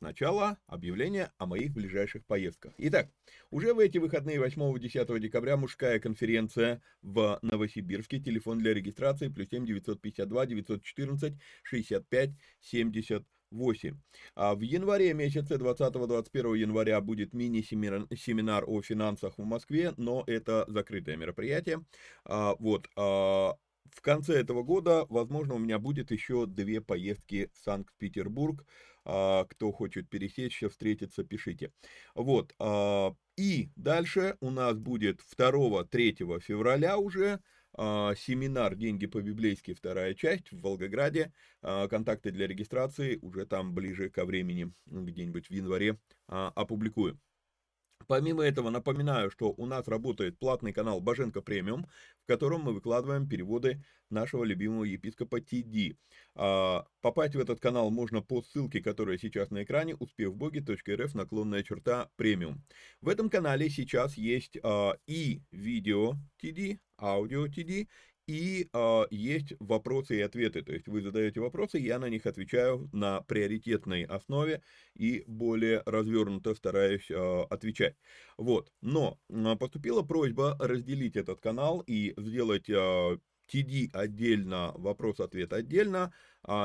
Сначала объявление о моих ближайших поездках. Итак, уже в эти выходные 8-10 декабря мужская конференция в Новосибирске. Телефон для регистрации плюс 7 952 914 65 78. А в январе месяце 20-21 января будет мини-семинар о финансах в Москве, но это закрытое мероприятие. А, вот. А, в конце этого года, возможно, у меня будет еще две поездки в Санкт-Петербург. А, кто хочет пересечься, встретиться, пишите. Вот. А, и дальше у нас будет 2-3 февраля уже а, семинар «Деньги по-библейски», вторая часть в Волгограде. Контакты для регистрации уже там ближе ко времени, где-нибудь в январе, опубликую. Помимо этого, напоминаю, что у нас работает платный канал Боженко Премиум, в котором мы выкладываем переводы нашего любимого епископа Тиди. А, попасть в этот канал можно по ссылке, которая сейчас на экране, успехбоги.рф, наклонная черта премиум. В этом канале сейчас есть а, и видео TD, аудио TD, и э, есть вопросы и ответы. То есть вы задаете вопросы, я на них отвечаю на приоритетной основе и более развернуто стараюсь э, отвечать. Вот. Но поступила просьба разделить этот канал и сделать э, TD отдельно, вопрос-ответ отдельно, а,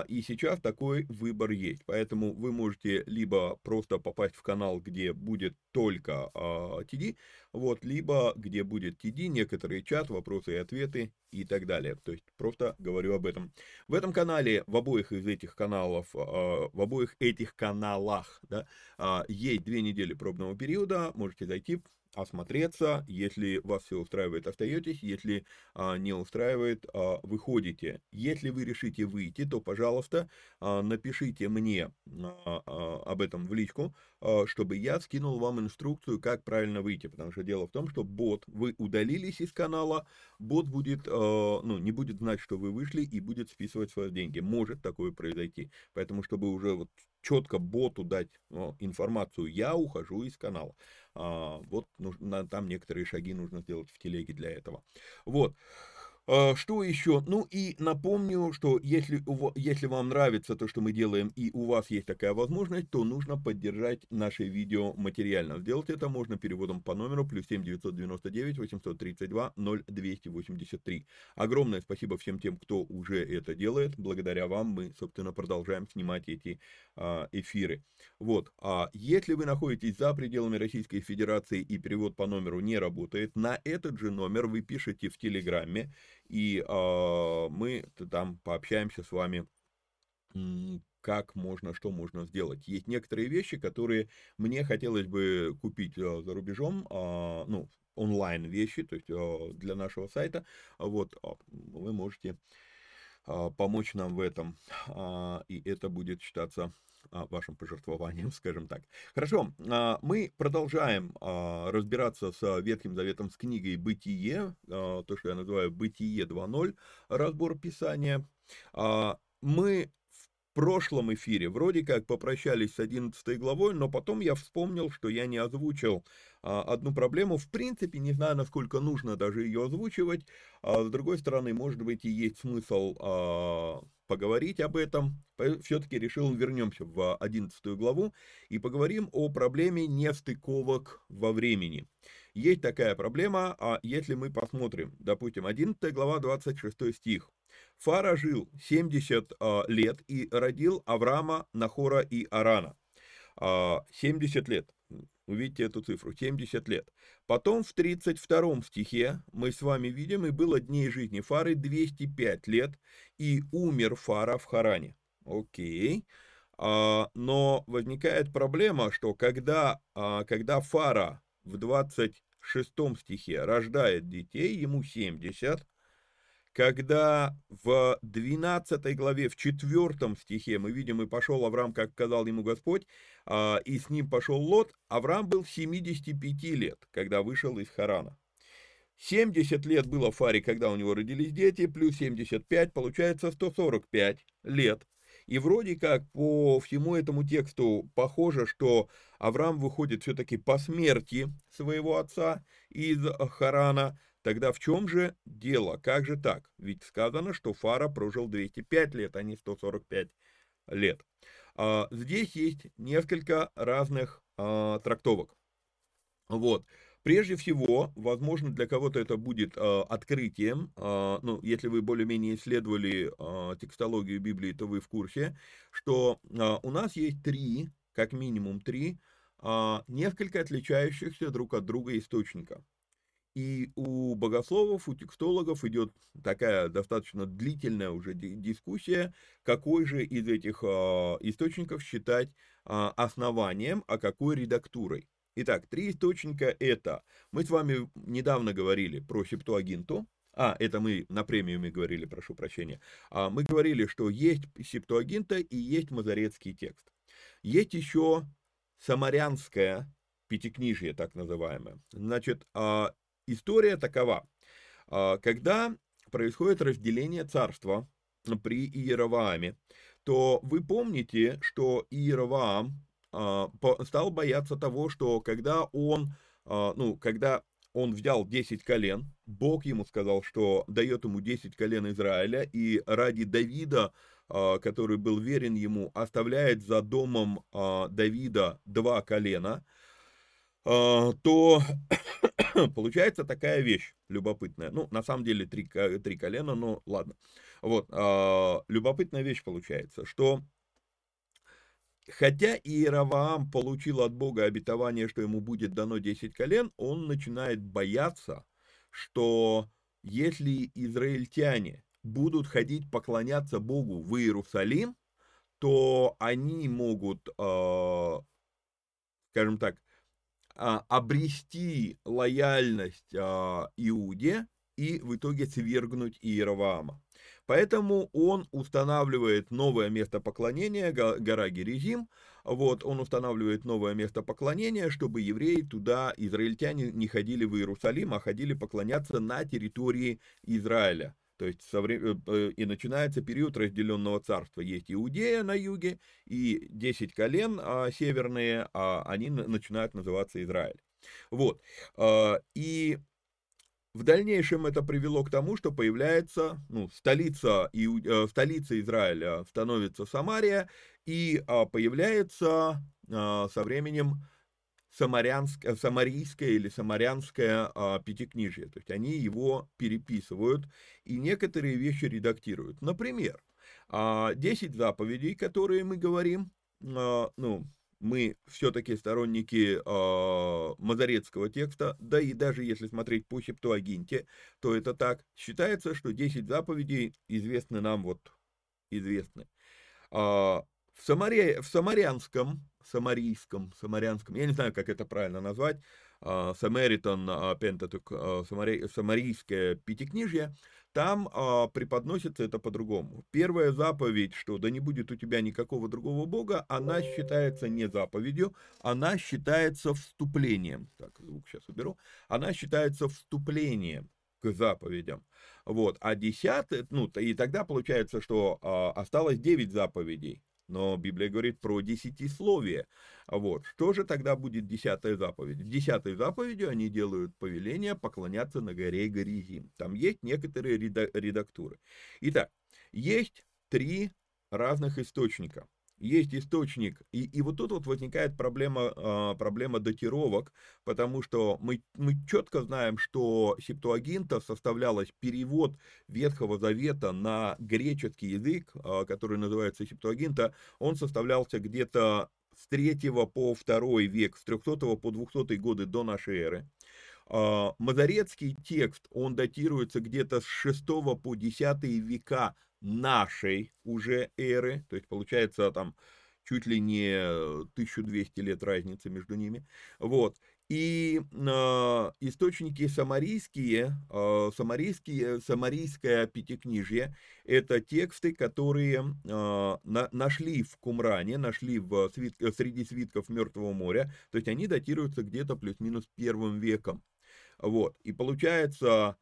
и сейчас такой выбор есть. Поэтому вы можете либо просто попасть в канал, где будет только а, TD, вот, либо где будет TD, некоторые чат, вопросы и ответы и так далее. То есть просто говорю об этом. В этом канале, в обоих из этих каналов, а, в обоих этих каналах, да, а, есть две недели пробного периода, можете зайти, осмотреться, если вас все устраивает, остаетесь, если а, не устраивает, а, выходите. Если вы решите выйти, то, пожалуйста, а, напишите мне а, а, об этом в личку, чтобы я скинул вам инструкцию, как правильно выйти, потому что дело в том, что бот, вы удалились из канала, бот будет, а, ну, не будет знать, что вы вышли и будет списывать свои деньги. Может такое произойти. Поэтому, чтобы уже вот четко боту дать ну, информацию, я ухожу из канала. А, вот нужно, там некоторые шаги нужно сделать в телеге для этого. Вот. А, что еще? Ну и напомню, что если, если вам нравится то, что мы делаем, и у вас есть такая возможность, то нужно поддержать наше видео материально. Сделать это можно переводом по номеру плюс 7 999 832 0283. Огромное спасибо всем тем, кто уже это делает. Благодаря вам мы, собственно, продолжаем снимать эти а, эфиры. Вот. А если вы находитесь за пределами Российской Федерации и перевод по номеру не работает, на этот же номер вы пишете в Телеграме и э, мы там пообщаемся с вами как можно, что можно сделать. Есть некоторые вещи, которые мне хотелось бы купить э, за рубежом, э, ну, онлайн вещи, то есть для нашего сайта. Вот, вы можете помочь нам в этом, и это будет считаться а, вашим пожертвованием, скажем так. Хорошо, а, мы продолжаем а, разбираться с Ветхим Заветом с книгой «Бытие», то, что я называю «Бытие 2.0», разбор Писания. Мы прошлом эфире вроде как попрощались с 11 главой, но потом я вспомнил, что я не озвучил а, одну проблему. В принципе, не знаю, насколько нужно даже ее озвучивать. А, с другой стороны, может быть, и есть смысл а, поговорить об этом. Все-таки решил, вернемся в 11 главу и поговорим о проблеме нестыковок во времени. Есть такая проблема, а если мы посмотрим, допустим, 11 глава, 26 стих. Фара жил 70 а, лет и родил Авраама, Нахора и Арана. 70 а, лет. Увидите эту цифру, 70 лет. Потом в 32 стихе мы с вами видим, и было дней жизни Фары 205 лет, и умер Фара в Харане. Окей. А, но возникает проблема, что когда, когда Фара в 26 стихе рождает детей, ему 70, когда в 12 главе, в 4 стихе мы видим, и пошел Авраам, как сказал ему Господь, а, и с ним пошел Лот, Авраам был 75 лет, когда вышел из Харана. 70 лет было Фаре, когда у него родились дети, плюс 75, получается 145 лет. И вроде как по всему этому тексту похоже, что Авраам выходит все-таки по смерти своего отца из Харана, Тогда в чем же дело? Как же так? Ведь сказано, что Фара прожил 205 лет, а не 145 лет. А, здесь есть несколько разных а, трактовок. Вот. Прежде всего, возможно, для кого-то это будет э, открытием, э, ну, если вы более-менее исследовали э, текстологию Библии, то вы в курсе, что э, у нас есть три, как минимум три, э, несколько отличающихся друг от друга источника. И у богословов, у текстологов идет такая достаточно длительная уже дискуссия, какой же из этих а, источников считать а, основанием, а какой редактурой. Итак, три источника это, мы с вами недавно говорили про Септуагинту, а, это мы на премиуме говорили, прошу прощения, а, мы говорили, что есть Септуагинта и есть Мазарецкий текст. Есть еще Самарянское пятикнижие, так называемое. Значит, а, История такова. А, когда происходит разделение царства при Иеровааме, то вы помните, что Иероваам а, стал бояться того, что когда он, а, ну, когда он взял 10 колен, Бог ему сказал, что дает ему 10 колен Израиля, и ради Давида, который был верен ему, оставляет за домом Давида два колена – то получается такая вещь любопытная. Ну, на самом деле три, три колена, но ладно. Вот, а, любопытная вещь получается, что хотя Иераваам получил от Бога обетование, что ему будет дано 10 колен, он начинает бояться, что если израильтяне будут ходить поклоняться Богу в Иерусалим, то они могут, э, скажем так, обрести лояльность э, Иуде и в итоге свергнуть Иераваама. Поэтому он устанавливает новое место поклонения, гора Герезим, вот, он устанавливает новое место поклонения, чтобы евреи туда, израильтяне, не ходили в Иерусалим, а ходили поклоняться на территории Израиля. То есть со вре... Э, и начинается период разделенного царства. Есть Иудея на юге, и 10 колен а, северные, а, они начинают называться Израиль. Вот. А, и в дальнейшем это привело к тому, что появляется ну, столица, и, э, столица Израиля становится Самария, и а, появляется а, со временем самарянское, самарийское или самарянское а, пятикнижие. То есть они его переписывают и некоторые вещи редактируют. Например, а, 10 заповедей, которые мы говорим, а, ну, мы все-таки сторонники э, мазарецкого текста, да и даже если смотреть по Септуагинте, то это так. Считается, что 10 заповедей известны нам, вот, известны. А, в, Самаре, в самарянском, самарийском, самарянском, я не знаю, как это правильно назвать, Самаритон, Пентатук, Самарийское пятикнижье, там а, преподносится это по-другому. Первая заповедь, что да не будет у тебя никакого другого бога, она считается не заповедью, она считается вступлением. Так, звук сейчас уберу. Она считается вступлением к заповедям. Вот. А десятый, ну, и тогда получается, что а, осталось девять заповедей. Но Библия говорит про десятисловие. Вот. Что же тогда будет десятая заповедь? В десятой заповедью они делают повеление поклоняться на горе Горизим. Там есть некоторые редактуры. Итак, есть три разных источника есть источник, и, и вот тут вот возникает проблема, э, проблема датировок, потому что мы, мы четко знаем, что Септуагинта составлялась перевод Ветхого Завета на греческий язык, э, который называется Септуагинта, он составлялся где-то с 3 по 2 век, с 300 по 200 годы до нашей эры. Мазарецкий текст, он датируется где-то с 6 по 10 века нашей уже эры, то есть получается там чуть ли не 1200 лет разницы между ними, вот, и э, источники самарийские, э, самарийские, самарийское пятикнижье, это тексты, которые э, на, нашли в Кумране, нашли в свит, среди свитков Мертвого моря, то есть они датируются где-то плюс-минус первым веком. Вот, и получается,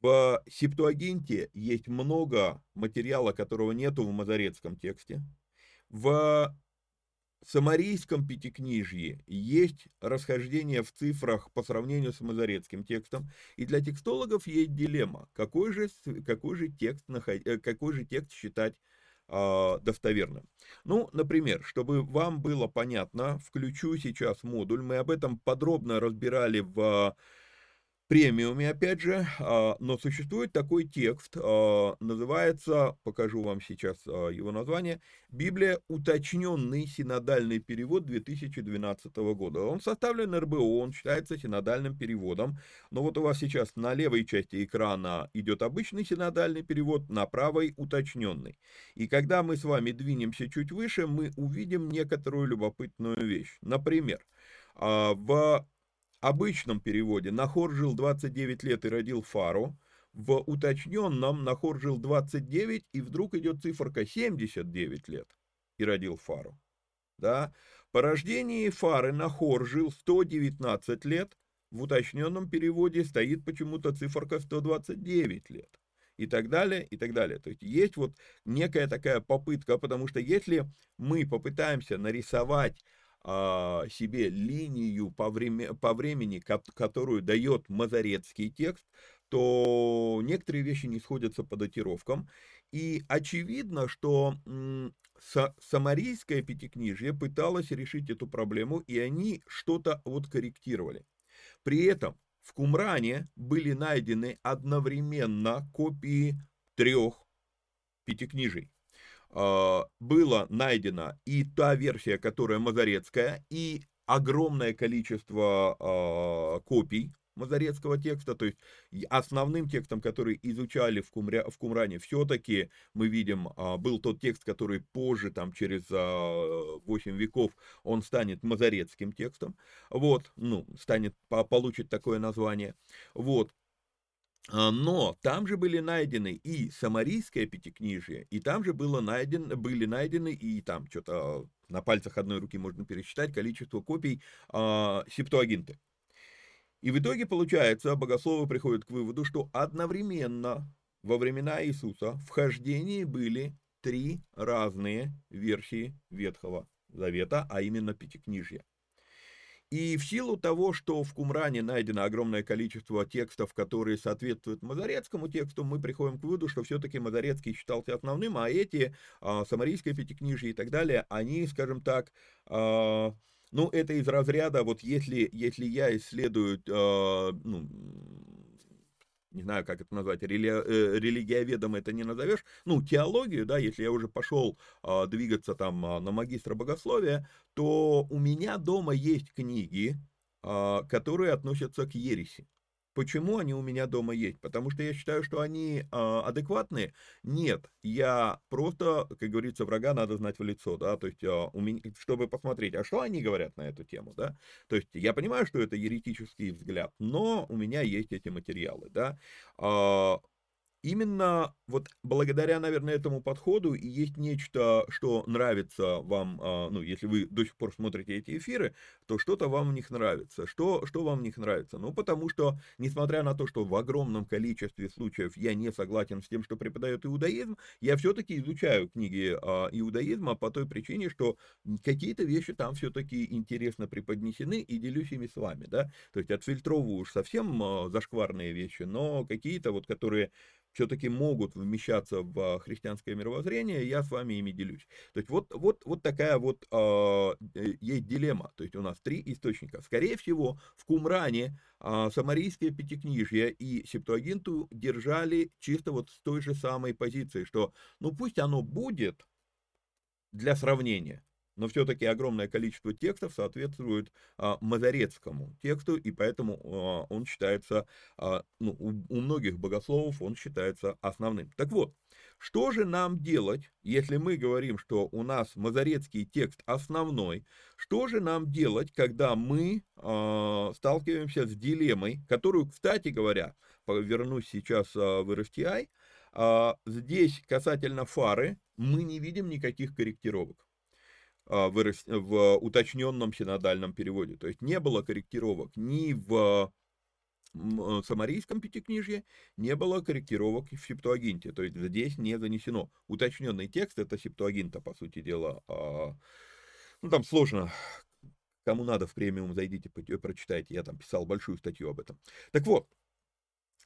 в Септуагинте есть много материала, которого нету в Мазарецком тексте. В Самарийском пятикнижье есть расхождение в цифрах по сравнению с Мазарецким текстом, и для текстологов есть дилемма, какой же, какой же, текст, э, какой же текст считать э, достоверным. Ну, например, чтобы вам было понятно, включу сейчас модуль, мы об этом подробно разбирали в премиуме, опять же, а, но существует такой текст, а, называется, покажу вам сейчас а, его название, «Библия. Уточненный синодальный перевод 2012 года». Он составлен РБО, он считается синодальным переводом, но вот у вас сейчас на левой части экрана идет обычный синодальный перевод, на правой уточненный. И когда мы с вами двинемся чуть выше, мы увидим некоторую любопытную вещь. Например, в обычном переводе Нахор жил 29 лет и родил Фару, в уточненном Нахор жил 29 и вдруг идет циферка 79 лет и родил Фару. Да? По рождении Фары Нахор жил 119 лет, в уточненном переводе стоит почему-то циферка 129 лет. И так далее, и так далее. То есть есть вот некая такая попытка, потому что если мы попытаемся нарисовать а, себе линию по, время, по времени, которую дает мазарецкий текст, то некоторые вещи не сходятся по датировкам. И очевидно, что Самарийское пятикнижье пыталось решить эту проблему, и они что-то вот корректировали. При этом в Кумране были найдены одновременно копии трех пятикнижий. А, было найдено и та версия, которая мазарецкая, и огромное количество а, копий Мазарецкого текста, то есть основным текстом, который изучали в, Кумря, в Кумране, все-таки мы видим, а, был тот текст, который позже, там, через 8 а, веков, он станет мазарецким текстом, вот, ну, станет, получит такое название, вот, но там же были найдены и самарийское пятикнижие, и там же было найден, были найдены, и там что-то на пальцах одной руки можно пересчитать количество копий э, септуагинты. И в итоге получается, богословы приходят к выводу, что одновременно во времена Иисуса в хождении были три разные версии Ветхого Завета, а именно Пятикнижья. И в силу того, что в Кумране найдено огромное количество текстов, которые соответствуют Мазарецкому тексту, мы приходим к выводу, что все-таки Мазарецкий считался основным, а эти, а, Самарийское и так далее, они, скажем так, а, ну, это из разряда, вот если, если я исследую, э, ну, не знаю, как это назвать, рели, э, религиоведом это не назовешь, ну, теологию, да, если я уже пошел э, двигаться там э, на магистра богословия, то у меня дома есть книги, э, которые относятся к ереси. Почему они у меня дома есть? Потому что я считаю, что они э, адекватные? Нет, я просто, как говорится, врага надо знать в лицо, да, то есть, э, у меня, чтобы посмотреть, а что они говорят на эту тему, да, то есть я понимаю, что это еретический взгляд, но у меня есть эти материалы, да, э, именно вот благодаря, наверное, этому подходу и есть нечто, что нравится вам, а, ну, если вы до сих пор смотрите эти эфиры, то что-то вам в них нравится. Что, что вам в них нравится? Ну, потому что, несмотря на то, что в огромном количестве случаев я не согласен с тем, что преподает иудаизм, я все-таки изучаю книги а, иудаизма по той причине, что какие-то вещи там все-таки интересно преподнесены и делюсь ими с вами, да, то есть отфильтровываю уж совсем а, зашкварные вещи, но какие-то вот, которые все-таки могут вмещаться в христианское мировоззрение, я с вами ими делюсь. То есть вот, вот, вот такая вот э, есть дилемма. То есть у нас три источника. Скорее всего, в Кумране э, самарийское пятикнижье и септуагинту держали чисто вот с той же самой позиции, что ну пусть оно будет для сравнения, но все-таки огромное количество текстов соответствует а, мазарецкому тексту, и поэтому а, он считается, а, ну, у, у многих богословов он считается основным. Так вот, что же нам делать, если мы говорим, что у нас мазарецкий текст основной? Что же нам делать, когда мы э, сталкиваемся с дилеммой, которую, кстати говоря, вернусь сейчас э, в RSTI, э, здесь касательно фары мы не видим никаких корректировок. А, в, в уточненном синодальном переводе. То есть не было корректировок ни в э, самарийском пятикнижье, не было корректировок в септуагинте. То есть здесь не занесено. Уточненный текст это септуагинта, по сути дела. А, ну, там сложно. Кому надо в премиум, зайдите, прочитайте. Я там писал большую статью об этом. Так вот,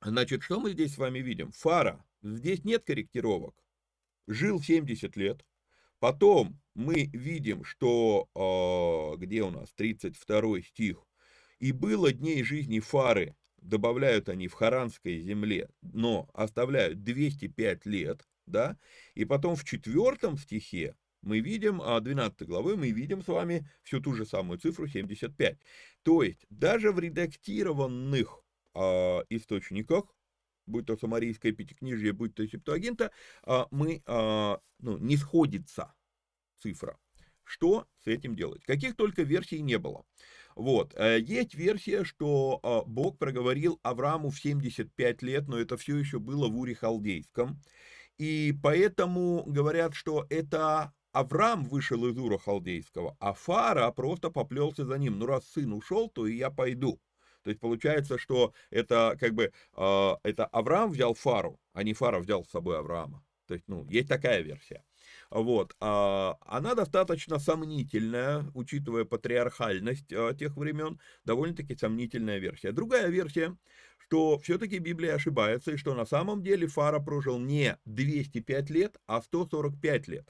значит, что мы здесь с вами видим? Фара. Здесь нет корректировок. Жил 70 лет, Потом мы видим, что, э, где у нас, 32 стих, «И было дней жизни Фары, добавляют они в Харанской земле, но оставляют 205 лет, да, и потом в четвертом стихе мы видим, 12 а, главы, мы видим с вами всю ту же самую цифру 75. То есть даже в редактированных э, источниках будь то Самарийское Пятикнижие, будь то Септуагинта, а, мы, а, ну, не сходится цифра. Что с этим делать? Каких только версий не было. Вот. Э, есть версия, что а, Бог проговорил Аврааму в 75 лет, но это все еще было в Уре Халдейском. И поэтому говорят, что это Авраам вышел из Ура Халдейского, а Фара просто поплелся за ним. Ну, раз сын ушел, то и я пойду. То есть получается, что это как бы э, это Авраам взял Фару, а не Фара взял с собой Авраама. То есть, ну, есть такая версия. Вот. А, она достаточно сомнительная, учитывая патриархальность а, тех времен, довольно-таки сомнительная версия. Другая версия, что все-таки Библия ошибается, и что на самом деле Фара прожил не 205 лет, а 145 лет.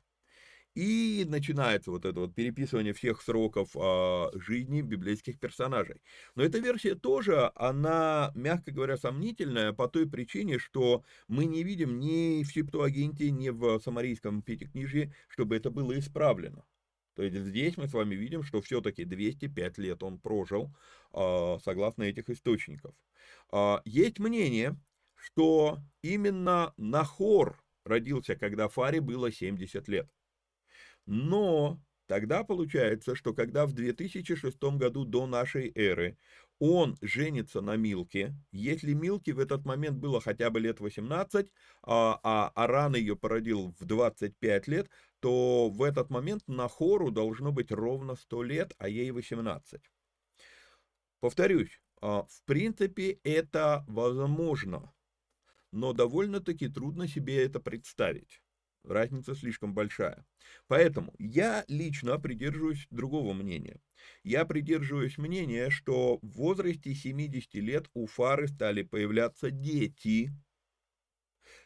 И начинается вот это вот переписывание всех сроков э, жизни библейских персонажей. Но эта версия тоже, она, мягко говоря, сомнительная по той причине, что мы не видим ни в Септуагинте, ни в Самарийском Пятикнижье, чтобы это было исправлено. То есть здесь мы с вами видим, что все-таки 205 лет он прожил, э, согласно этих источников. Э, есть мнение, что именно Нахор родился, когда Фаре было 70 лет. Но тогда получается, что когда в 2006 году до нашей эры он женится на Милке, если Милке в этот момент было хотя бы лет 18, а, а Аран ее породил в 25 лет, то в этот момент Нахору должно быть ровно 100 лет, а ей 18. Повторюсь, а, в принципе это возможно, но довольно-таки трудно себе это представить. Разница слишком большая. Поэтому я лично придерживаюсь другого мнения. Я придерживаюсь мнения, что в возрасте 70 лет у Фары стали появляться дети.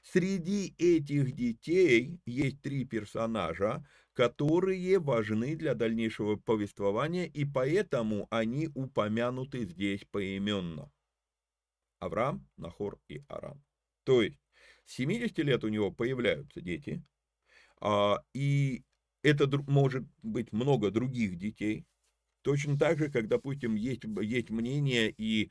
Среди этих детей есть три персонажа, которые важны для дальнейшего повествования, и поэтому они упомянуты здесь поименно. Авраам, Нахор и Аран. То есть, 70 лет у него появляются дети, а, и это может быть много других детей. Точно так же, как, допустим, есть, есть мнение и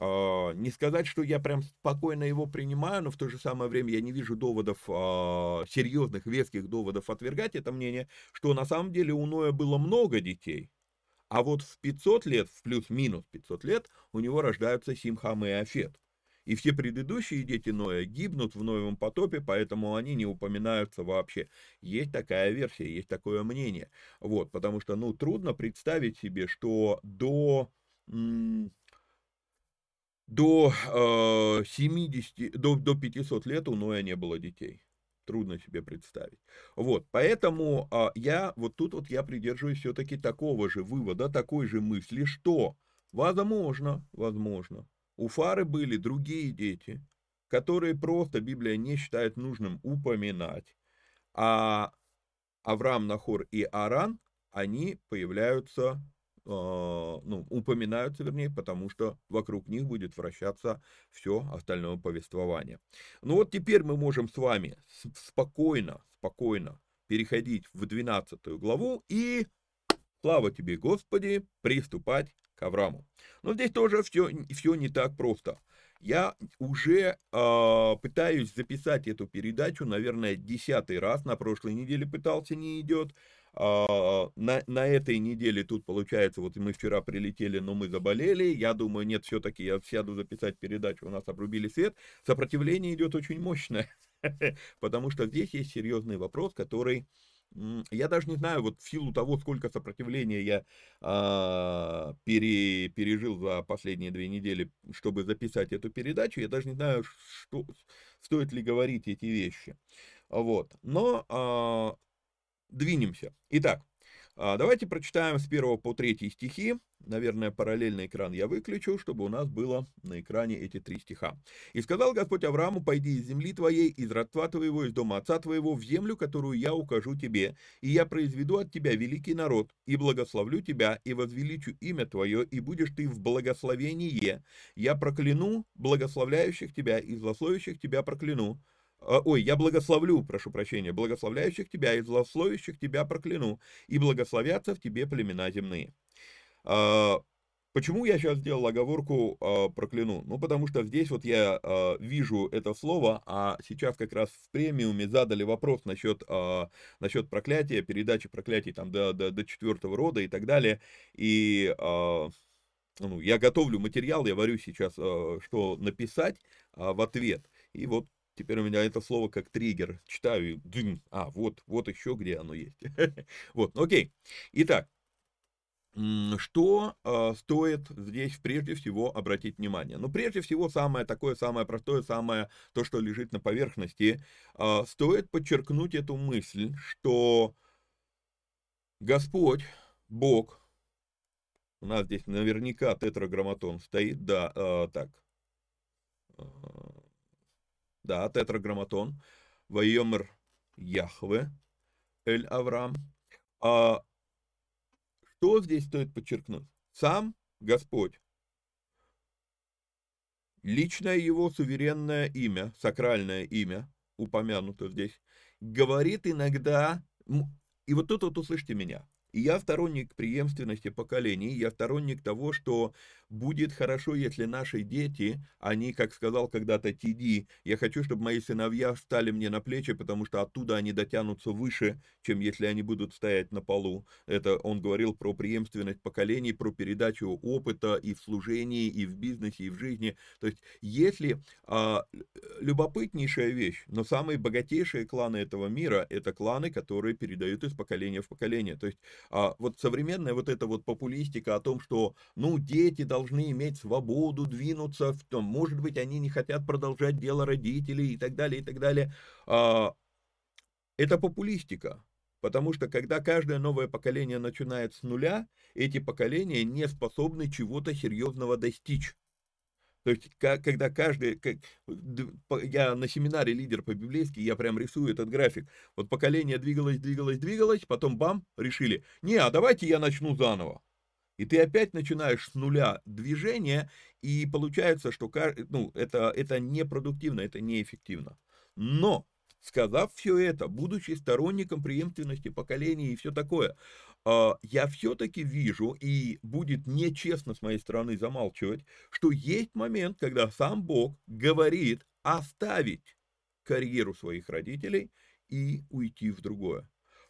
Uh, не сказать, что я прям спокойно его принимаю, но в то же самое время я не вижу доводов, uh, серьезных, веских доводов отвергать это мнение, что на самом деле у Ноя было много детей, а вот в 500 лет, в плюс-минус 500 лет, у него рождаются Симхам и Афет. И все предыдущие дети Ноя гибнут в Ноевом потопе, поэтому они не упоминаются вообще. Есть такая версия, есть такое мнение. Вот, потому что, ну, трудно представить себе, что до до э, 70, до, до 500 лет у Ноя не было детей. Трудно себе представить. Вот, поэтому э, я, вот тут вот я придерживаюсь все-таки такого же вывода, такой же мысли, что возможно, возможно, у Фары были другие дети, которые просто Библия не считает нужным упоминать. А Авраам, Нахор и Аран, они появляются, э, ну, упоминаются, вернее, потому что вокруг них будет вращаться все остальное повествование. Ну вот теперь мы можем с вами спокойно, спокойно переходить в 12 главу и, слава тебе, Господи, приступать к Аврааму. Но здесь тоже все, все не так просто. Я уже э, пытаюсь записать эту передачу, наверное, десятый раз. На прошлой неделе пытался, не идет. Э, на, на этой неделе тут получается, вот мы вчера прилетели, но мы заболели. Я думаю, нет, все-таки я сяду записать передачу, у нас обрубили свет. Сопротивление идет очень мощное, потому что здесь есть серьезный вопрос, который я даже не знаю, вот в силу того, сколько сопротивления я а, пере, пережил за последние две недели, чтобы записать эту передачу, я даже не знаю, что, стоит ли говорить эти вещи. Вот. Но а, двинемся. Итак, а, давайте прочитаем с 1 по 3 стихи. Наверное, параллельный экран я выключу, чтобы у нас было на экране эти три стиха. «И сказал Господь Аврааму, пойди из земли твоей, из родства твоего, из дома отца твоего, в землю, которую я укажу тебе, и я произведу от тебя великий народ, и благословлю тебя, и возвеличу имя твое, и будешь ты в благословении. Я прокляну благословляющих тебя, и злословящих тебя прокляну, а, ой, я благословлю, прошу прощения, благословляющих тебя и злословящих тебя прокляну, и благословятся в тебе племена земные. А, почему я сейчас сделал оговорку э, прокляну? Ну, потому что здесь вот я э, вижу это слово, а сейчас как раз в премиуме задали вопрос насчет, э, насчет проклятия, передачи проклятий там до, до, до четвертого рода и так далее. И э, ну, я готовлю материал, я варю сейчас, э, что написать э, в ответ. И вот Теперь у меня это слово как триггер. Читаю, дым, а, вот, вот еще где оно есть. вот, окей. Итак, что э, стоит здесь прежде всего обратить внимание? Ну, прежде всего, самое такое, самое простое, самое то, что лежит на поверхности, э, стоит подчеркнуть эту мысль, что Господь, Бог, у нас здесь наверняка тетраграмматон стоит, да, э, так, да, тетраграмматон, Вайомер Яхве, Эль Авраам. А что здесь стоит подчеркнуть? Сам Господь, личное его суверенное имя, сакральное имя, упомянуто здесь, говорит иногда, и вот тут вот услышьте меня, я сторонник преемственности поколений, я сторонник того, что будет хорошо, если наши дети, они, как сказал когда-то Тиди, я хочу, чтобы мои сыновья встали мне на плечи, потому что оттуда они дотянутся выше, чем если они будут стоять на полу. Это он говорил про преемственность поколений, про передачу опыта и в служении, и в бизнесе, и в жизни. То есть, если а, любопытнейшая вещь, но самые богатейшие кланы этого мира, это кланы, которые передают из поколения в поколение. То есть, а, вот современная вот эта вот популистика о том, что, ну, дети должны должны иметь свободу двинуться, в том, может быть, они не хотят продолжать дело родителей и так далее, и так далее. А, это популистика, потому что когда каждое новое поколение начинает с нуля, эти поколения не способны чего-то серьезного достичь. То есть, когда каждый, как, я на семинаре лидер по-библейски, я прям рисую этот график. Вот поколение двигалось, двигалось, двигалось, потом бам, решили, не, а давайте я начну заново. И ты опять начинаешь с нуля движения, и получается, что ну, это, это непродуктивно, это неэффективно. Но, сказав все это, будучи сторонником преемственности поколений и все такое, а, я все-таки вижу, и будет нечестно с моей стороны замалчивать, что есть момент, когда сам Бог говорит оставить карьеру своих родителей и уйти в другое.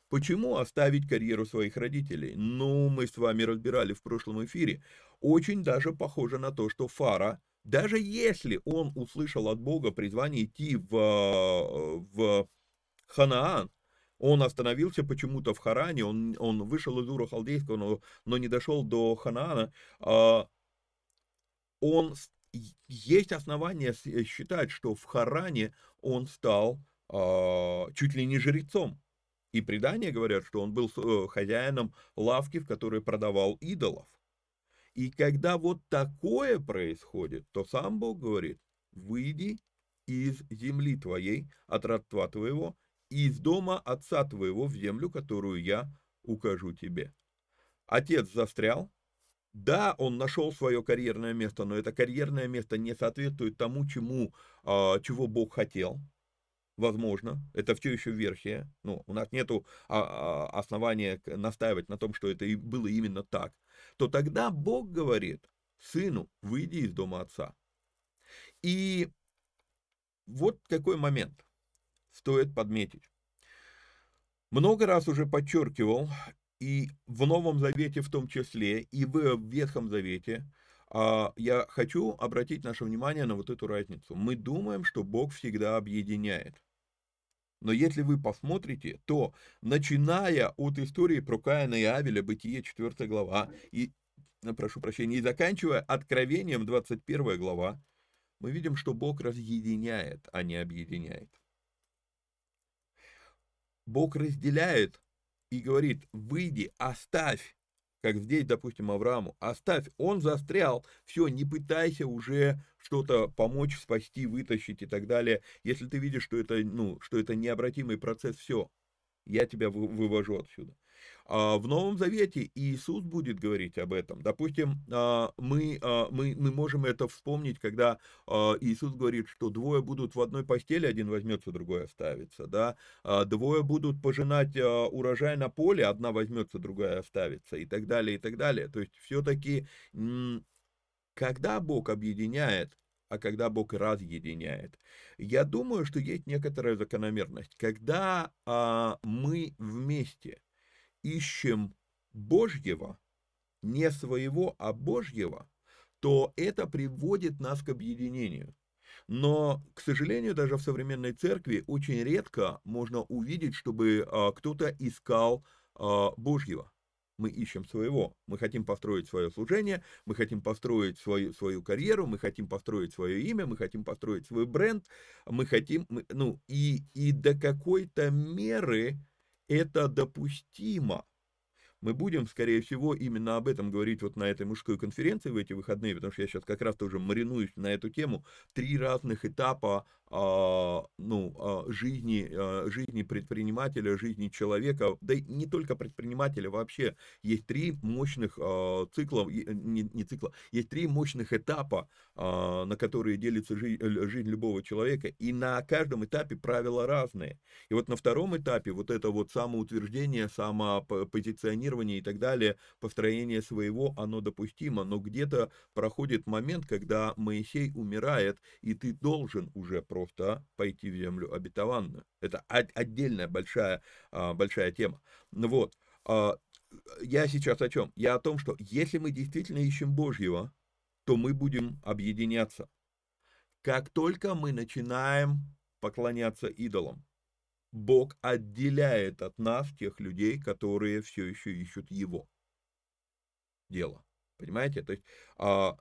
Почему оставить карьеру своих родителей? Ну, мы с вами разбирали в прошлом эфире. Очень даже похоже на то, что Фара, даже если он услышал от Бога призвание идти в, в Ханаан, он остановился почему-то в Харане, он, он вышел из Ура Халдейского, но, но не дошел до Ханаана. А, он, есть основания считать, что в Харане он стал а, чуть ли не жрецом. И предания говорят, что он был э, хозяином лавки, в которой продавал идолов. И когда вот такое происходит, то сам Бог говорит, выйди из земли твоей, от родства твоего, из дома отца твоего в землю, которую я укажу тебе. Отец застрял. Да, он нашел свое карьерное место, но это карьерное место не соответствует тому, чему, а, чего Бог хотел возможно, это все еще версия, ну, у нас нет а, а, основания настаивать на том, что это и было именно так, то тогда Бог говорит сыну, выйди из дома отца. И вот какой момент стоит подметить. Много раз уже подчеркивал, и в Новом Завете в том числе, и в Ветхом Завете, а, я хочу обратить наше внимание на вот эту разницу. Мы думаем, что Бог всегда объединяет. Но если вы посмотрите, то начиная от истории про Каина и Авеля, Бытие 4 глава, и, э, прошу прощения, и заканчивая Откровением 21 глава, мы видим, что Бог разъединяет, а не объединяет. Бог разделяет и говорит, выйди, оставь как здесь, допустим, Аврааму, оставь, он застрял, все, не пытайся уже что-то помочь, спасти, вытащить и так далее. Если ты видишь, что это, ну, что это необратимый процесс, все, я тебя вывожу отсюда. А, в Новом Завете Иисус будет говорить об этом. Допустим, а, мы, а, мы, мы можем это вспомнить, когда Иисус говорит, что двое будут в одной постели, один возьмется, другой оставится. Да? Двое будут пожинать урожай на поле, одна возьмется, другая оставится и так далее, и так далее. То есть все-таки, когда Бог объединяет, а когда Бог разъединяет. Я думаю, что есть некоторая закономерность. Когда а, мы вместе ищем Божьего, не своего, а Божьего, то это приводит нас к объединению. Но, к сожалению, даже в современной церкви очень редко можно увидеть, чтобы а, кто-то искал а, Божьего. Мы ищем своего. Мы хотим построить свое служение, мы хотим построить свою, свою карьеру, мы хотим построить свое имя, мы хотим построить свой бренд, мы хотим, мы, ну, и, и до какой-то меры это допустимо. Мы будем, скорее всего, именно об этом говорить вот на этой мужской конференции в эти выходные, потому что я сейчас как раз тоже маринуюсь на эту тему. Три разных этапа ну, а, жизни, а, жизни предпринимателя, жизни человека, да и не только предпринимателя, вообще есть три мощных а, цикла, не, не цикла, есть три мощных этапа, а, на которые делится жизнь, жизнь любого человека, и на каждом этапе правила разные. И вот на втором этапе вот это вот самоутверждение, самопозиционирование и так далее, построение своего, оно допустимо, но где-то проходит момент, когда Моисей умирает, и ты должен уже просто просто пойти в землю обетованную. Это отдельная большая, а, большая тема. Ну вот, а, я сейчас о чем? Я о том, что если мы действительно ищем Божьего, то мы будем объединяться. Как только мы начинаем поклоняться идолам, Бог отделяет от нас тех людей, которые все еще ищут Его дело. Понимаете? То есть а,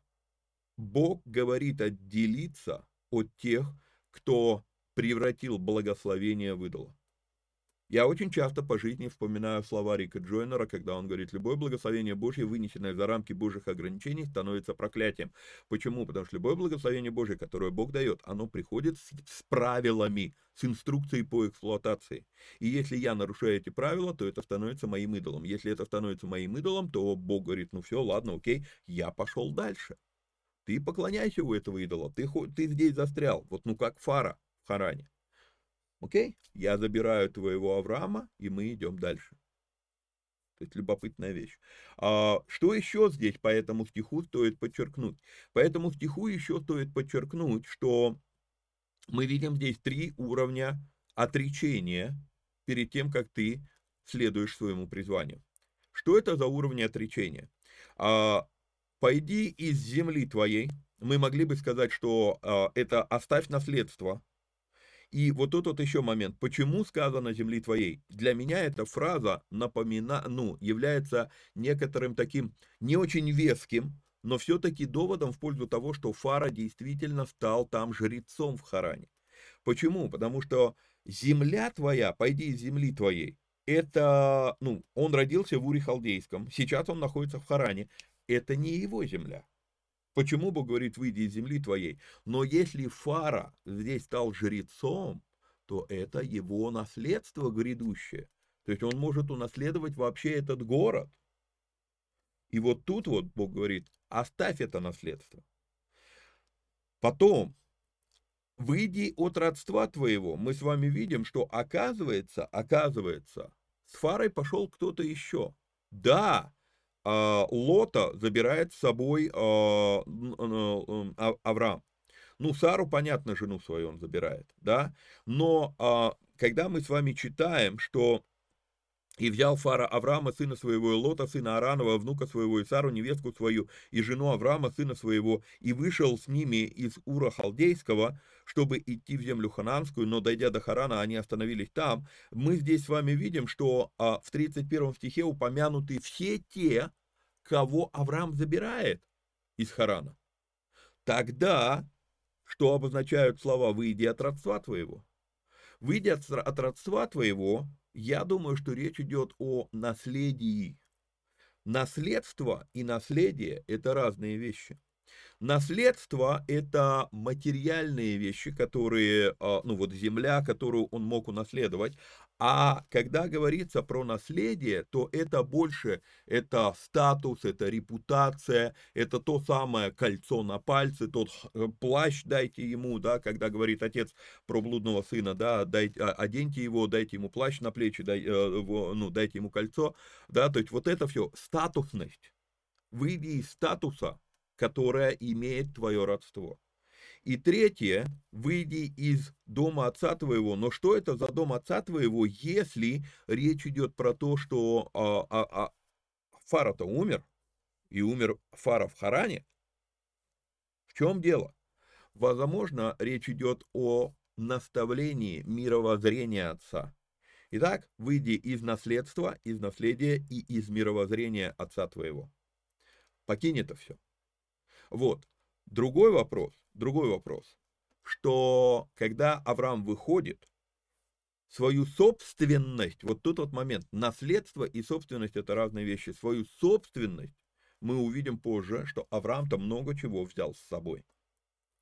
Бог говорит отделиться от тех, кто превратил благословение в идола. Я очень часто по жизни вспоминаю слова Рика Джойнера, когда он говорит, любое благословение Божье, вынесенное за рамки Божьих ограничений, становится проклятием. Почему? Потому что любое благословение Божье, которое Бог дает, оно приходит с, с правилами, с инструкцией по эксплуатации. И если я нарушаю эти правила, то это становится моим идолом. Если это становится моим идолом, то Бог говорит, ну все, ладно, окей, я пошел дальше. Ты поклоняйся у этого идола, ты, ты здесь застрял, вот ну как фара в Харане. Окей? Я забираю твоего Авраама, и мы идем дальше. То есть любопытная вещь. А, что еще здесь по этому стиху стоит подчеркнуть? По этому стиху еще стоит подчеркнуть, что мы видим здесь три уровня отречения перед тем, как ты следуешь своему призванию. Что это за уровни отречения? А, пойди из земли твоей, мы могли бы сказать, что э, это оставь наследство. И вот тут вот еще момент. Почему сказано земли твоей? Для меня эта фраза напомина, ну, является некоторым таким не очень веским, но все-таки доводом в пользу того, что Фара действительно стал там жрецом в Харане. Почему? Потому что земля твоя, пойди из земли твоей, это, ну, он родился в Уре Халдейском, сейчас он находится в Харане это не его земля. Почему Бог говорит, выйди из земли твоей? Но если Фара здесь стал жрецом, то это его наследство грядущее. То есть он может унаследовать вообще этот город. И вот тут вот Бог говорит, оставь это наследство. Потом, выйди от родства твоего. Мы с вами видим, что оказывается, оказывается, с Фарой пошел кто-то еще. Да, Лота забирает с собой а, а, Авраам. Ну, Сару, понятно, жену свою он забирает, да, но когда мы с вами читаем, что и взял Фара Авраама, сына своего, Лота, сына Аранова, внука своего, и Сару, невестку свою, и жену Авраама, сына своего, и вышел с ними из Ура Халдейского, чтобы идти в землю Хананскую, но дойдя до Харана, они остановились там. Мы здесь с вами видим, что а, в 31 стихе упомянуты все те, кого Авраам забирает из Харана. Тогда, что обозначают слова «выйди от родства твоего»? «Выйди от, от родства твоего» Я думаю, что речь идет о наследии. Наследство и наследие – это разные вещи. Наследство – это материальные вещи, которые, а, ну вот земля, которую он мог унаследовать, а когда говорится про наследие, то это больше, это статус, это репутация, это то самое кольцо на пальце, тот э, плащ дайте ему, да, когда говорит отец про блудного сына, да, дайте, а, оденьте его, дайте ему плащ на плечи, дай, э, ну, дайте ему кольцо, да, то есть вот это все, статусность. Выйди из статуса, которое имеет твое родство. И третье, выйди из дома отца твоего. Но что это за дом отца твоего, если речь идет про то, что а, а, а, Фара-то умер, и умер Фара в Харане? В чем дело? Возможно, речь идет о наставлении мировоззрения отца. Итак, выйди из наследства, из наследия и из мировоззрения отца твоего. Покинь это все. Вот. Другой вопрос, другой вопрос, что когда Авраам выходит, свою собственность, вот тут вот момент, наследство и собственность это разные вещи, свою собственность мы увидим позже, что Авраам-то много чего взял с собой.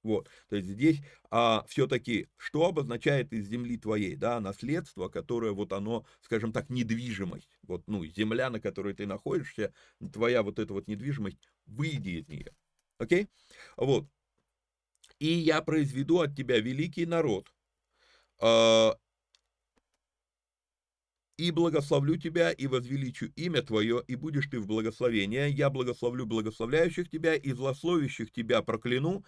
Вот, то есть здесь а, все-таки, что обозначает из земли твоей, да, наследство, которое вот оно, скажем так, недвижимость, вот, ну, земля, на которой ты находишься, твоя вот эта вот недвижимость, выйди из нее, окей, вот, и я произведу от тебя великий народ, э, и благословлю тебя, и возвеличу имя твое, и будешь ты в благословении. Я благословлю благословляющих тебя, и злословящих тебя прокляну,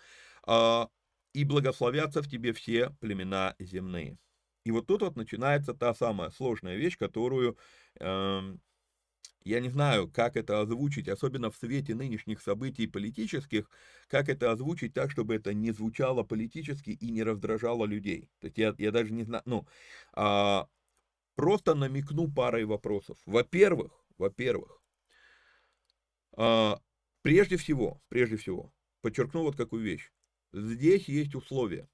э, и благословятся в тебе все племена земные. И вот тут вот начинается та самая сложная вещь, которую э, я не знаю, как это озвучить, особенно в свете нынешних событий политических, как это озвучить так, чтобы это не звучало политически и не раздражало людей. То есть я, я даже не знаю, ну, а, просто намекну парой вопросов. Во-первых, во-первых, а, прежде всего, прежде всего, подчеркну вот какую вещь. Здесь есть условия.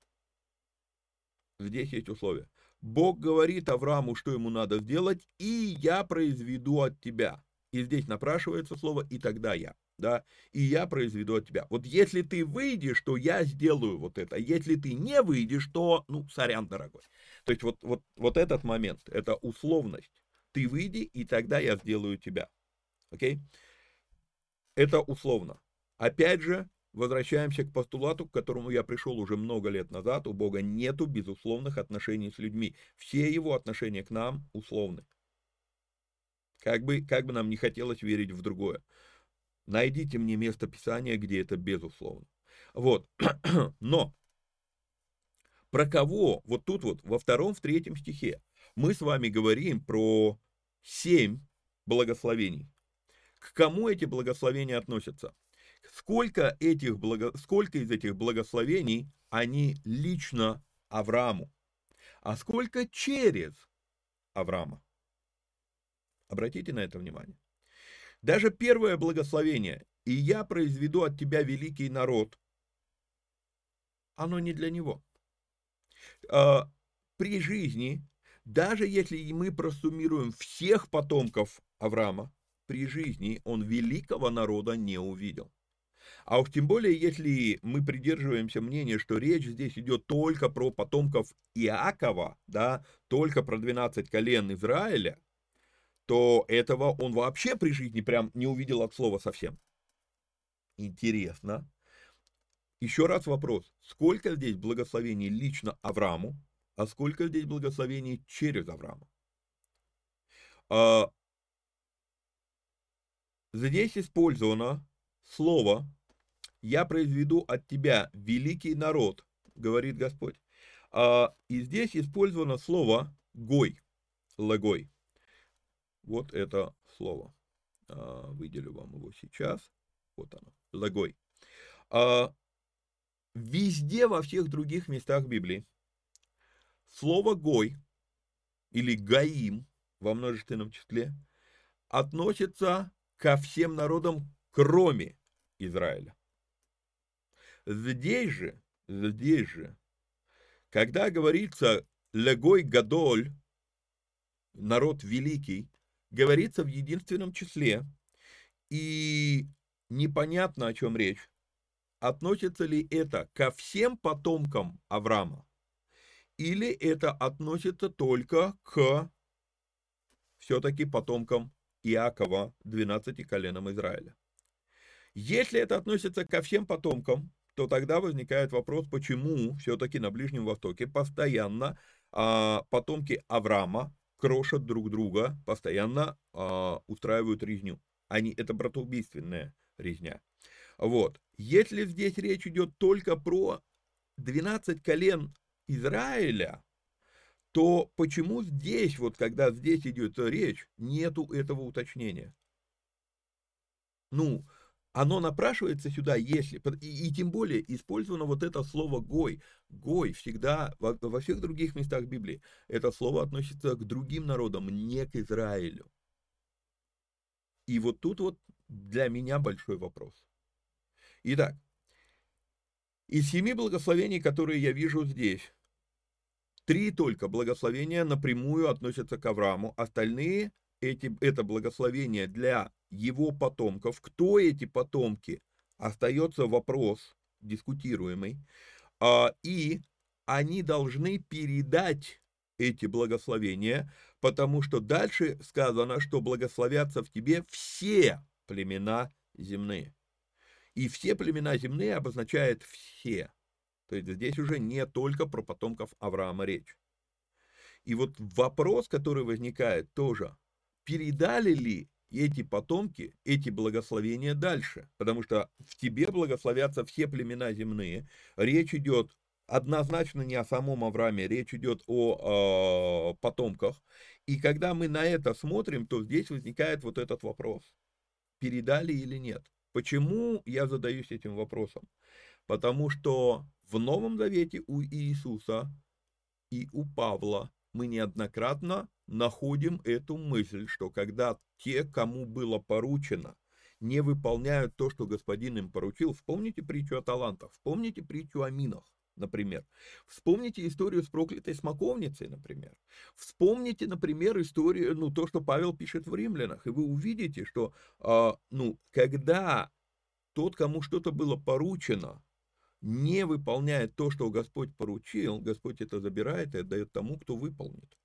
Здесь есть условия. Бог говорит Аврааму, что ему надо сделать, и я произведу от тебя. И здесь напрашивается слово «и тогда я». Да, и я произведу от тебя. Вот если ты выйдешь, то я сделаю вот это. Если ты не выйдешь, то, ну, сорян, дорогой. То есть вот, вот, вот этот момент, это условность. Ты выйди, и тогда я сделаю тебя. Окей? Это условно. Опять же, Возвращаемся к постулату, к которому я пришел уже много лет назад. У Бога нету безусловных отношений с людьми. Все его отношения к нам условны. Как бы, как бы нам не хотелось верить в другое. Найдите мне место Писания, где это безусловно. Вот. Но про кого? Вот тут вот, во втором, в третьем стихе, мы с вами говорим про семь благословений. К кому эти благословения относятся? Сколько, этих благо... сколько из этих благословений они лично Аврааму? А сколько через Авраама? Обратите на это внимание. Даже первое благословение «И я произведу от тебя великий народ» оно не для него. А, при жизни, даже если мы просуммируем всех потомков Авраама, при жизни он великого народа не увидел. А уж тем более, если мы придерживаемся мнения, что речь здесь идет только про потомков Иакова, да, только про 12 колен Израиля, то этого он вообще при жизни прям не увидел от слова совсем. Интересно. Еще раз вопрос. Сколько здесь благословений лично Аврааму, а сколько здесь благословений через Авраама? А, здесь использовано слово «Я произведу от тебя великий народ», говорит Господь. А, и здесь использовано слово «гой», «лагой». Вот это слово. А, выделю вам его сейчас. Вот оно, «лагой». А, везде во всех других местах Библии слово «гой» или «гаим» во множественном числе относится ко всем народам, кроме Израиля. Здесь же, здесь же, когда говорится «легой гадоль», народ великий, говорится в единственном числе, и непонятно, о чем речь. Относится ли это ко всем потомкам Авраама, или это относится только к все-таки потомкам Иакова, 12 коленам Израиля. Если это относится ко всем потомкам, то тогда возникает вопрос, почему все-таки на Ближнем Востоке постоянно а, потомки Авраама крошат друг друга, постоянно а, устраивают резню. Они, это братоубийственная резня. Вот. Если здесь речь идет только про 12 колен Израиля, то почему здесь, вот когда здесь идет речь, нету этого уточнения? Ну, оно напрашивается сюда, если, и, и тем более использовано вот это слово «гой». «Гой» всегда, во, во всех других местах Библии, это слово относится к другим народам, не к Израилю. И вот тут вот для меня большой вопрос. Итак, из семи благословений, которые я вижу здесь, Три только благословения напрямую относятся к Аврааму, остальные эти, это благословение для его потомков. Кто эти потомки? Остается вопрос дискутируемый. А, и они должны передать эти благословения, потому что дальше сказано, что благословятся в тебе все племена земные. И все племена земные обозначает все. То есть здесь уже не только про потомков Авраама речь. И вот вопрос, который возникает тоже, передали ли эти потомки, эти благословения дальше? Потому что в тебе благословятся все племена земные. Речь идет однозначно не о самом Аврааме, речь идет о э, потомках. И когда мы на это смотрим, то здесь возникает вот этот вопрос. Передали или нет? Почему я задаюсь этим вопросом? Потому что в Новом Завете у Иисуса и у Павла мы неоднократно находим эту мысль, что когда те, кому было поручено, не выполняют то, что господин им поручил, вспомните притчу о талантах, вспомните притчу о минах, например. Вспомните историю с проклятой смоковницей, например. Вспомните, например, историю, ну, то, что Павел пишет в римлянах, и вы увидите, что, э, ну, когда тот, кому что-то было поручено, не выполняет то, что Господь поручил, Господь это забирает и отдает тому, кто выполнит.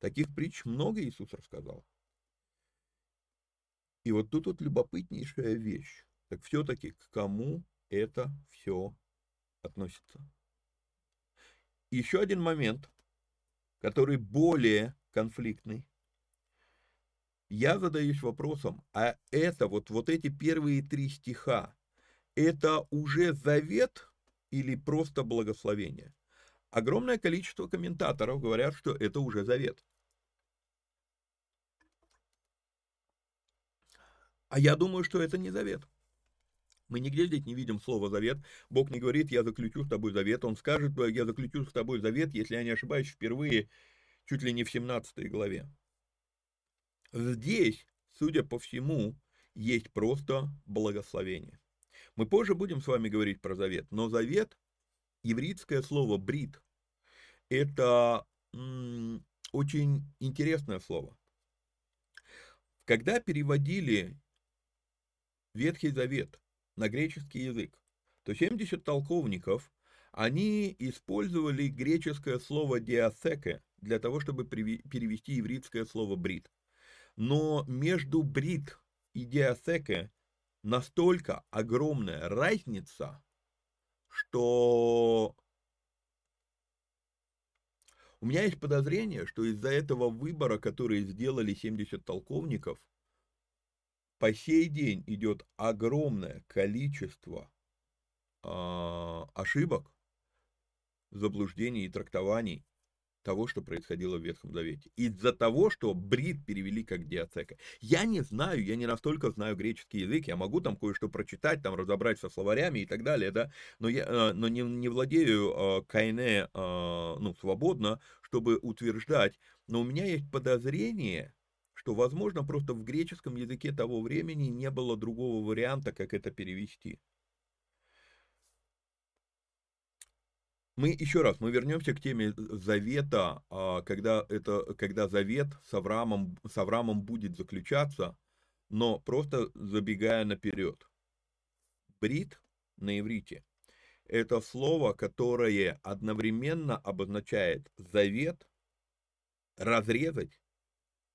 Таких притч много Иисус рассказал. И вот тут вот любопытнейшая вещь. Так все-таки к кому это все относится? Еще один момент, который более конфликтный. Я задаюсь вопросом, а это вот, вот эти первые три стиха, это уже завет или просто благословение. Огромное количество комментаторов говорят, что это уже завет. А я думаю, что это не завет. Мы нигде здесь не видим слова завет. Бог не говорит, я заключу с тобой завет. Он скажет, я заключу с тобой завет, если я не ошибаюсь, впервые, чуть ли не в 17 главе. Здесь, судя по всему, есть просто благословение. Мы позже будем с вами говорить про завет, но завет, еврейское слово брит, это очень интересное слово. Когда переводили Ветхий Завет на греческий язык, то 70 толковников, они использовали греческое слово диасеке для того, чтобы перевести еврейское слово брит. Но между брит и диасеке настолько огромная разница, что у меня есть подозрение, что из-за этого выбора, который сделали 70 толковников, по сей день идет огромное количество э, ошибок, заблуждений и трактований того, что происходило в Ветхом Завете. Из-за того, что брит перевели как диацека. Я не знаю, я не настолько знаю греческий язык, я могу там кое-что прочитать, там разобрать со словарями и так далее, да, но я э, но не, не владею э, кайне, э, ну, свободно, чтобы утверждать, но у меня есть подозрение, что, возможно, просто в греческом языке того времени не было другого варианта, как это перевести. Мы еще раз, мы вернемся к теме завета, а, когда, это, когда завет с Авраамом, с Авраамом будет заключаться, но просто забегая наперед. Брит на иврите – это слово, которое одновременно обозначает завет, разрезать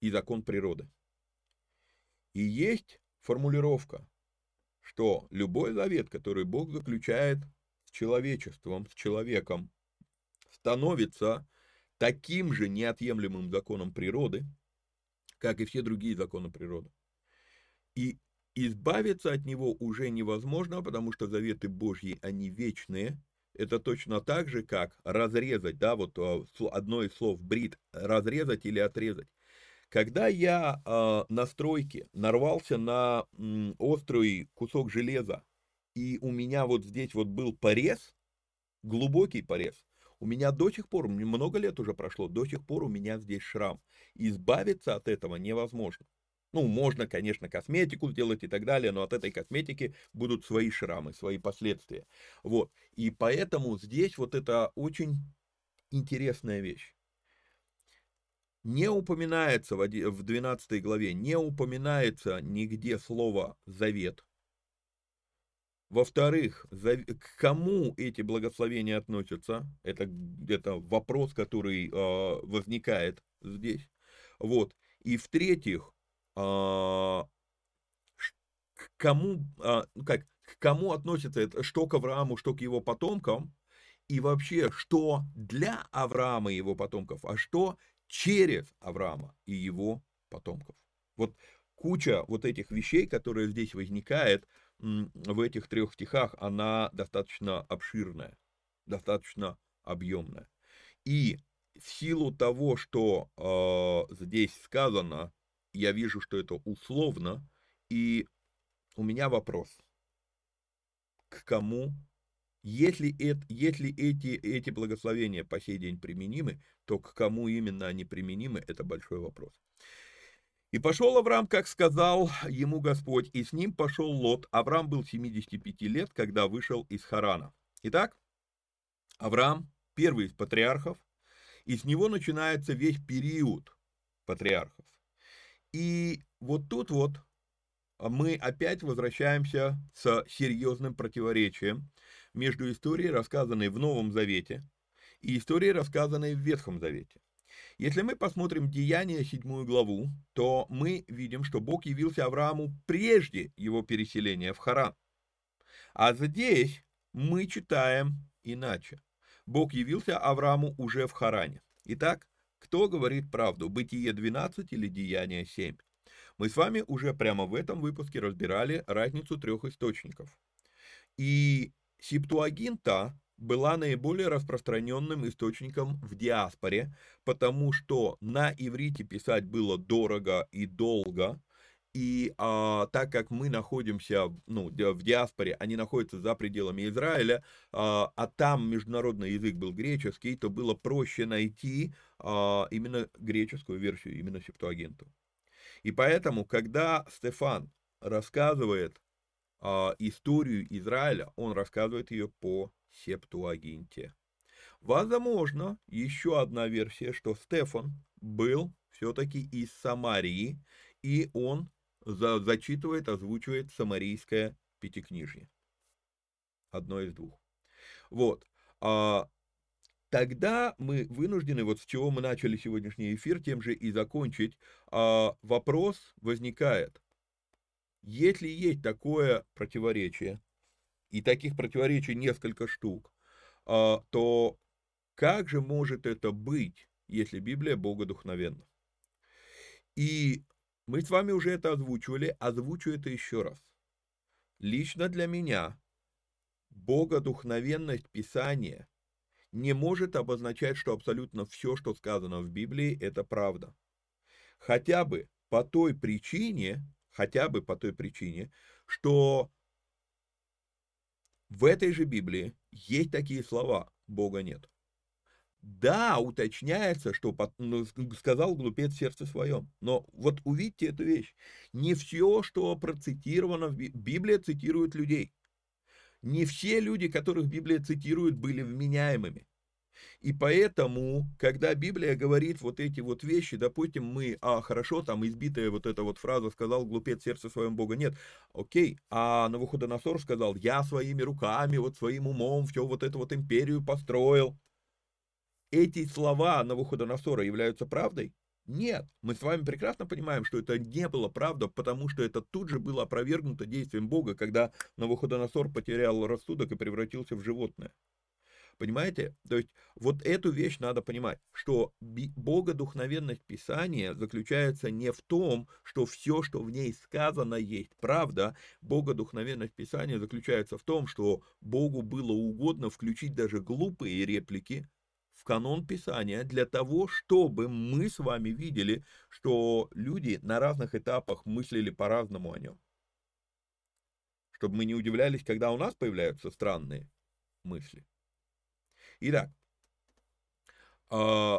и закон природы. И есть формулировка, что любой завет, который Бог заключает человечеством, с человеком, становится таким же неотъемлемым законом природы, как и все другие законы природы. И избавиться от него уже невозможно, потому что заветы Божьи, они вечные. Это точно так же, как разрезать, да, вот а, одно из слов брит, разрезать или отрезать. Когда я э, на стройке нарвался на м, острый кусок железа и у меня вот здесь вот был порез, глубокий порез, у меня до сих пор, много лет уже прошло, до сих пор у меня здесь шрам. Избавиться от этого невозможно. Ну, можно, конечно, косметику сделать и так далее, но от этой косметики будут свои шрамы, свои последствия. Вот. И поэтому здесь вот это очень интересная вещь. Не упоминается в 12 главе, не упоминается нигде слово «завет». Во-вторых, к кому эти благословения относятся? Это, это вопрос, который э, возникает здесь. Вот. И в-третьих, э, к кому, э, как, к кому относится это, что к Аврааму, что к его потомкам, и вообще, что для Авраама и его потомков, а что через Авраама и его потомков. Вот куча вот этих вещей, которые здесь возникает в этих трех стихах, она достаточно обширная, достаточно объемная. И в силу того, что э, здесь сказано, я вижу, что это условно, и у меня вопрос. К кому если, это, если эти, эти благословения по сей день применимы, то к кому именно они применимы, это большой вопрос. И пошел Авраам, как сказал ему Господь, и с ним пошел Лот. Авраам был 75 лет, когда вышел из Харана. Итак, Авраам первый из патриархов, и с него начинается весь период патриархов. И вот тут вот мы опять возвращаемся с серьезным противоречием между историей, рассказанной в Новом Завете, и историей, рассказанной в Ветхом Завете. Если мы посмотрим Деяния, 7 главу, то мы видим, что Бог явился Аврааму прежде его переселения в Харан. А здесь мы читаем иначе. Бог явился Аврааму уже в Харане. Итак, кто говорит правду, Бытие 12 или Деяние 7? Мы с вами уже прямо в этом выпуске разбирали разницу трех источников. И Септуагинта была наиболее распространенным источником в диаспоре, потому что на иврите писать было дорого и долго, и а, так как мы находимся ну, в диаспоре, они находятся за пределами Израиля, а, а там международный язык был греческий, то было проще найти а, именно греческую версию, именно септуагинту. И поэтому, когда Стефан рассказывает а, историю Израиля, он рассказывает ее по Септуагинте. Возможно, еще одна версия, что Стефан был все-таки из Самарии, и он за, зачитывает, озвучивает самарийское пятикнижье. Одно из двух. Вот. А, тогда мы вынуждены, вот с чего мы начали сегодняшний эфир, тем же и закончить. А, вопрос возникает, если есть такое противоречие, и таких противоречий несколько штук, а, то как же может это быть, если Библия богодухновенна? И мы с вами уже это озвучивали, озвучу это еще раз. Лично для меня богодухновенность Писания не может обозначать, что абсолютно все, что сказано в Библии, это правда. Хотя бы по той причине, хотя бы по той причине, что в этой же Библии есть такие слова «Бога нет». Да, уточняется, что ну, сказал глупец сердце своем. Но вот увидьте эту вещь. Не все, что процитировано в Библии, Библия цитирует людей. Не все люди, которых Библия цитирует, были вменяемыми. И поэтому, когда Библия говорит вот эти вот вещи, допустим, мы, а, хорошо, там избитая вот эта вот фраза, сказал глупец сердце своем Бога нет, окей, а Навуходоносор сказал, я своими руками, вот своим умом все вот эту вот империю построил. Эти слова Навуходоносора являются правдой? Нет, мы с вами прекрасно понимаем, что это не было правда, потому что это тут же было опровергнуто действием Бога, когда Навуходоносор потерял рассудок и превратился в животное. Понимаете? То есть вот эту вещь надо понимать, что богодухновенность Писания заключается не в том, что все, что в ней сказано, есть правда. Богодухновенность Писания заключается в том, что Богу было угодно включить даже глупые реплики в канон Писания для того, чтобы мы с вами видели, что люди на разных этапах мыслили по-разному о нем. Чтобы мы не удивлялись, когда у нас появляются странные мысли. Итак, э,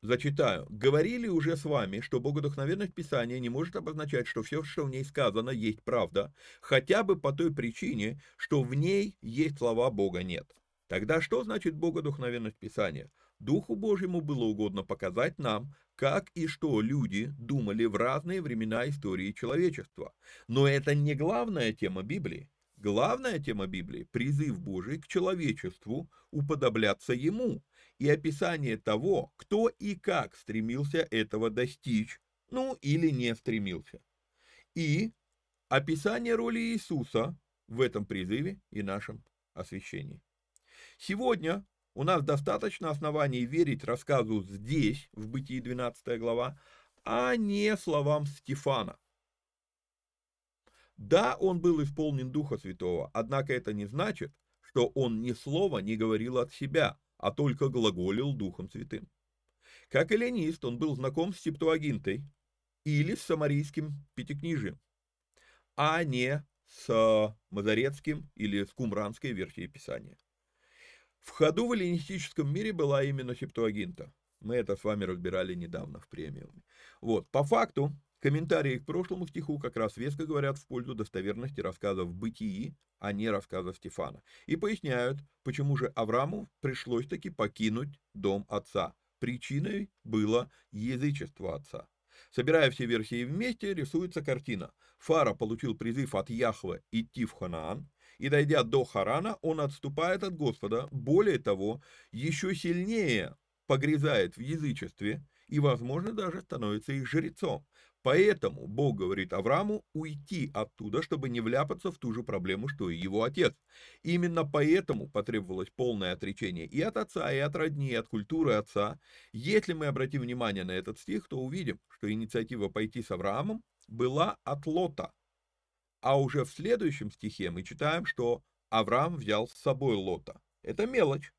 зачитаю. Говорили уже с вами, что богодухновенность Писания не может обозначать, что все, что в ней сказано, есть правда, хотя бы по той причине, что в ней есть слова Бога нет. Тогда что значит богодухновенность Писания? Духу Божьему было угодно показать нам, как и что люди думали в разные времена истории человечества. Но это не главная тема Библии. Главная тема Библии – призыв Божий к человечеству уподобляться Ему и описание того, кто и как стремился этого достичь, ну или не стремился. И описание роли Иисуса в этом призыве и нашем освящении. Сегодня у нас достаточно оснований верить рассказу здесь, в Бытии 12 глава, а не словам Стефана. Да, он был исполнен Духа Святого, однако это не значит, что он ни слова не говорил от себя, а только глаголил Духом Святым. Как эллинист, он был знаком с Септуагинтой или с самарийским пятикнижием, а не с мазарецким или с кумранской версией Писания. В ходу в эллинистическом мире была именно Септуагинта. Мы это с вами разбирали недавно в премиуме. Вот, по факту, комментарии к прошлому стиху как раз веско говорят в пользу достоверности рассказов Бытии, а не рассказа Стефана. И поясняют, почему же Аврааму пришлось таки покинуть дом отца. Причиной было язычество отца. Собирая все версии вместе, рисуется картина. Фара получил призыв от Яхвы идти в Ханаан, и дойдя до Харана, он отступает от Господа, более того, еще сильнее погрязает в язычестве и, возможно, даже становится их жрецом. Поэтому Бог говорит Аврааму уйти оттуда, чтобы не вляпаться в ту же проблему, что и его отец. Именно поэтому потребовалось полное отречение и от отца, и от родни, и от культуры отца. Если мы обратим внимание на этот стих, то увидим, что инициатива пойти с Авраамом была от Лота. А уже в следующем стихе мы читаем, что Авраам взял с собой Лота. Это мелочь,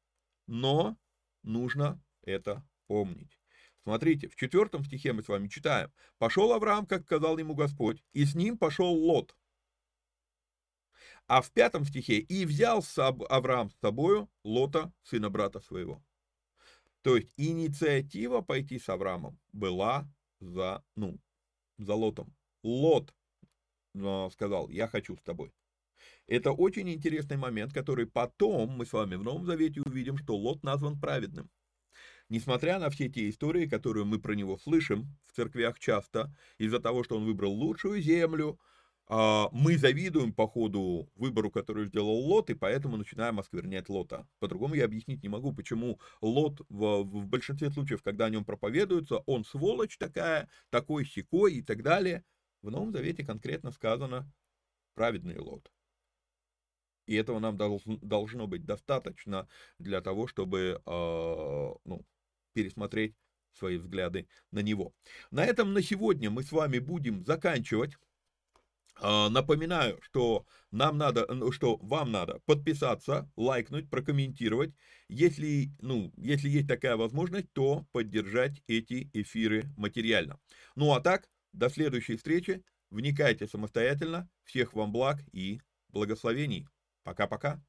но нужно это помнить. Смотрите, в четвертом стихе мы с вами читаем. «Пошел Авраам, как сказал ему Господь, и с ним пошел Лот». А в пятом стихе «И взял Авраам с собою Лота, сына брата своего». То есть инициатива пойти с Авраамом была за, ну, за Лотом. Лот сказал, я хочу с тобой. Это очень интересный момент, который потом мы с вами в Новом Завете увидим, что Лот назван праведным. Несмотря на все те истории, которые мы про него слышим в церквях часто, из-за того, что он выбрал лучшую землю, а, мы завидуем по ходу выбору, который сделал Лот, и поэтому начинаем осквернять Лота. По-другому я объяснить не могу, почему Лот в, в большинстве случаев, когда о нем проповедуется, он сволочь такая, такой секой и так далее – в Новом Завете конкретно сказано праведный Лот. И этого нам должно быть достаточно для того, чтобы э, ну, пересмотреть свои взгляды на него. На этом на сегодня мы с вами будем заканчивать. Э, напоминаю, что нам надо, что вам надо подписаться, лайкнуть, прокомментировать. Если, ну, если есть такая возможность, то поддержать эти эфиры материально. Ну а так, до следующей встречи. Вникайте самостоятельно. Всех вам благ и благословений. Пока-пока.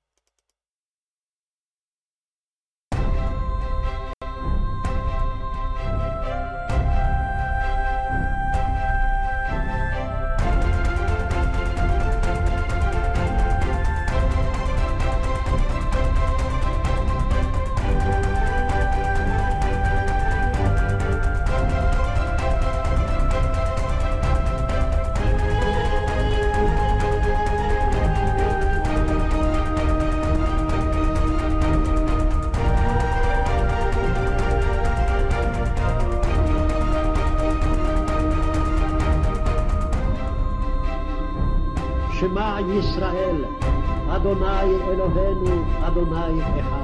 אדוני אלוהינו, אדוני אחד.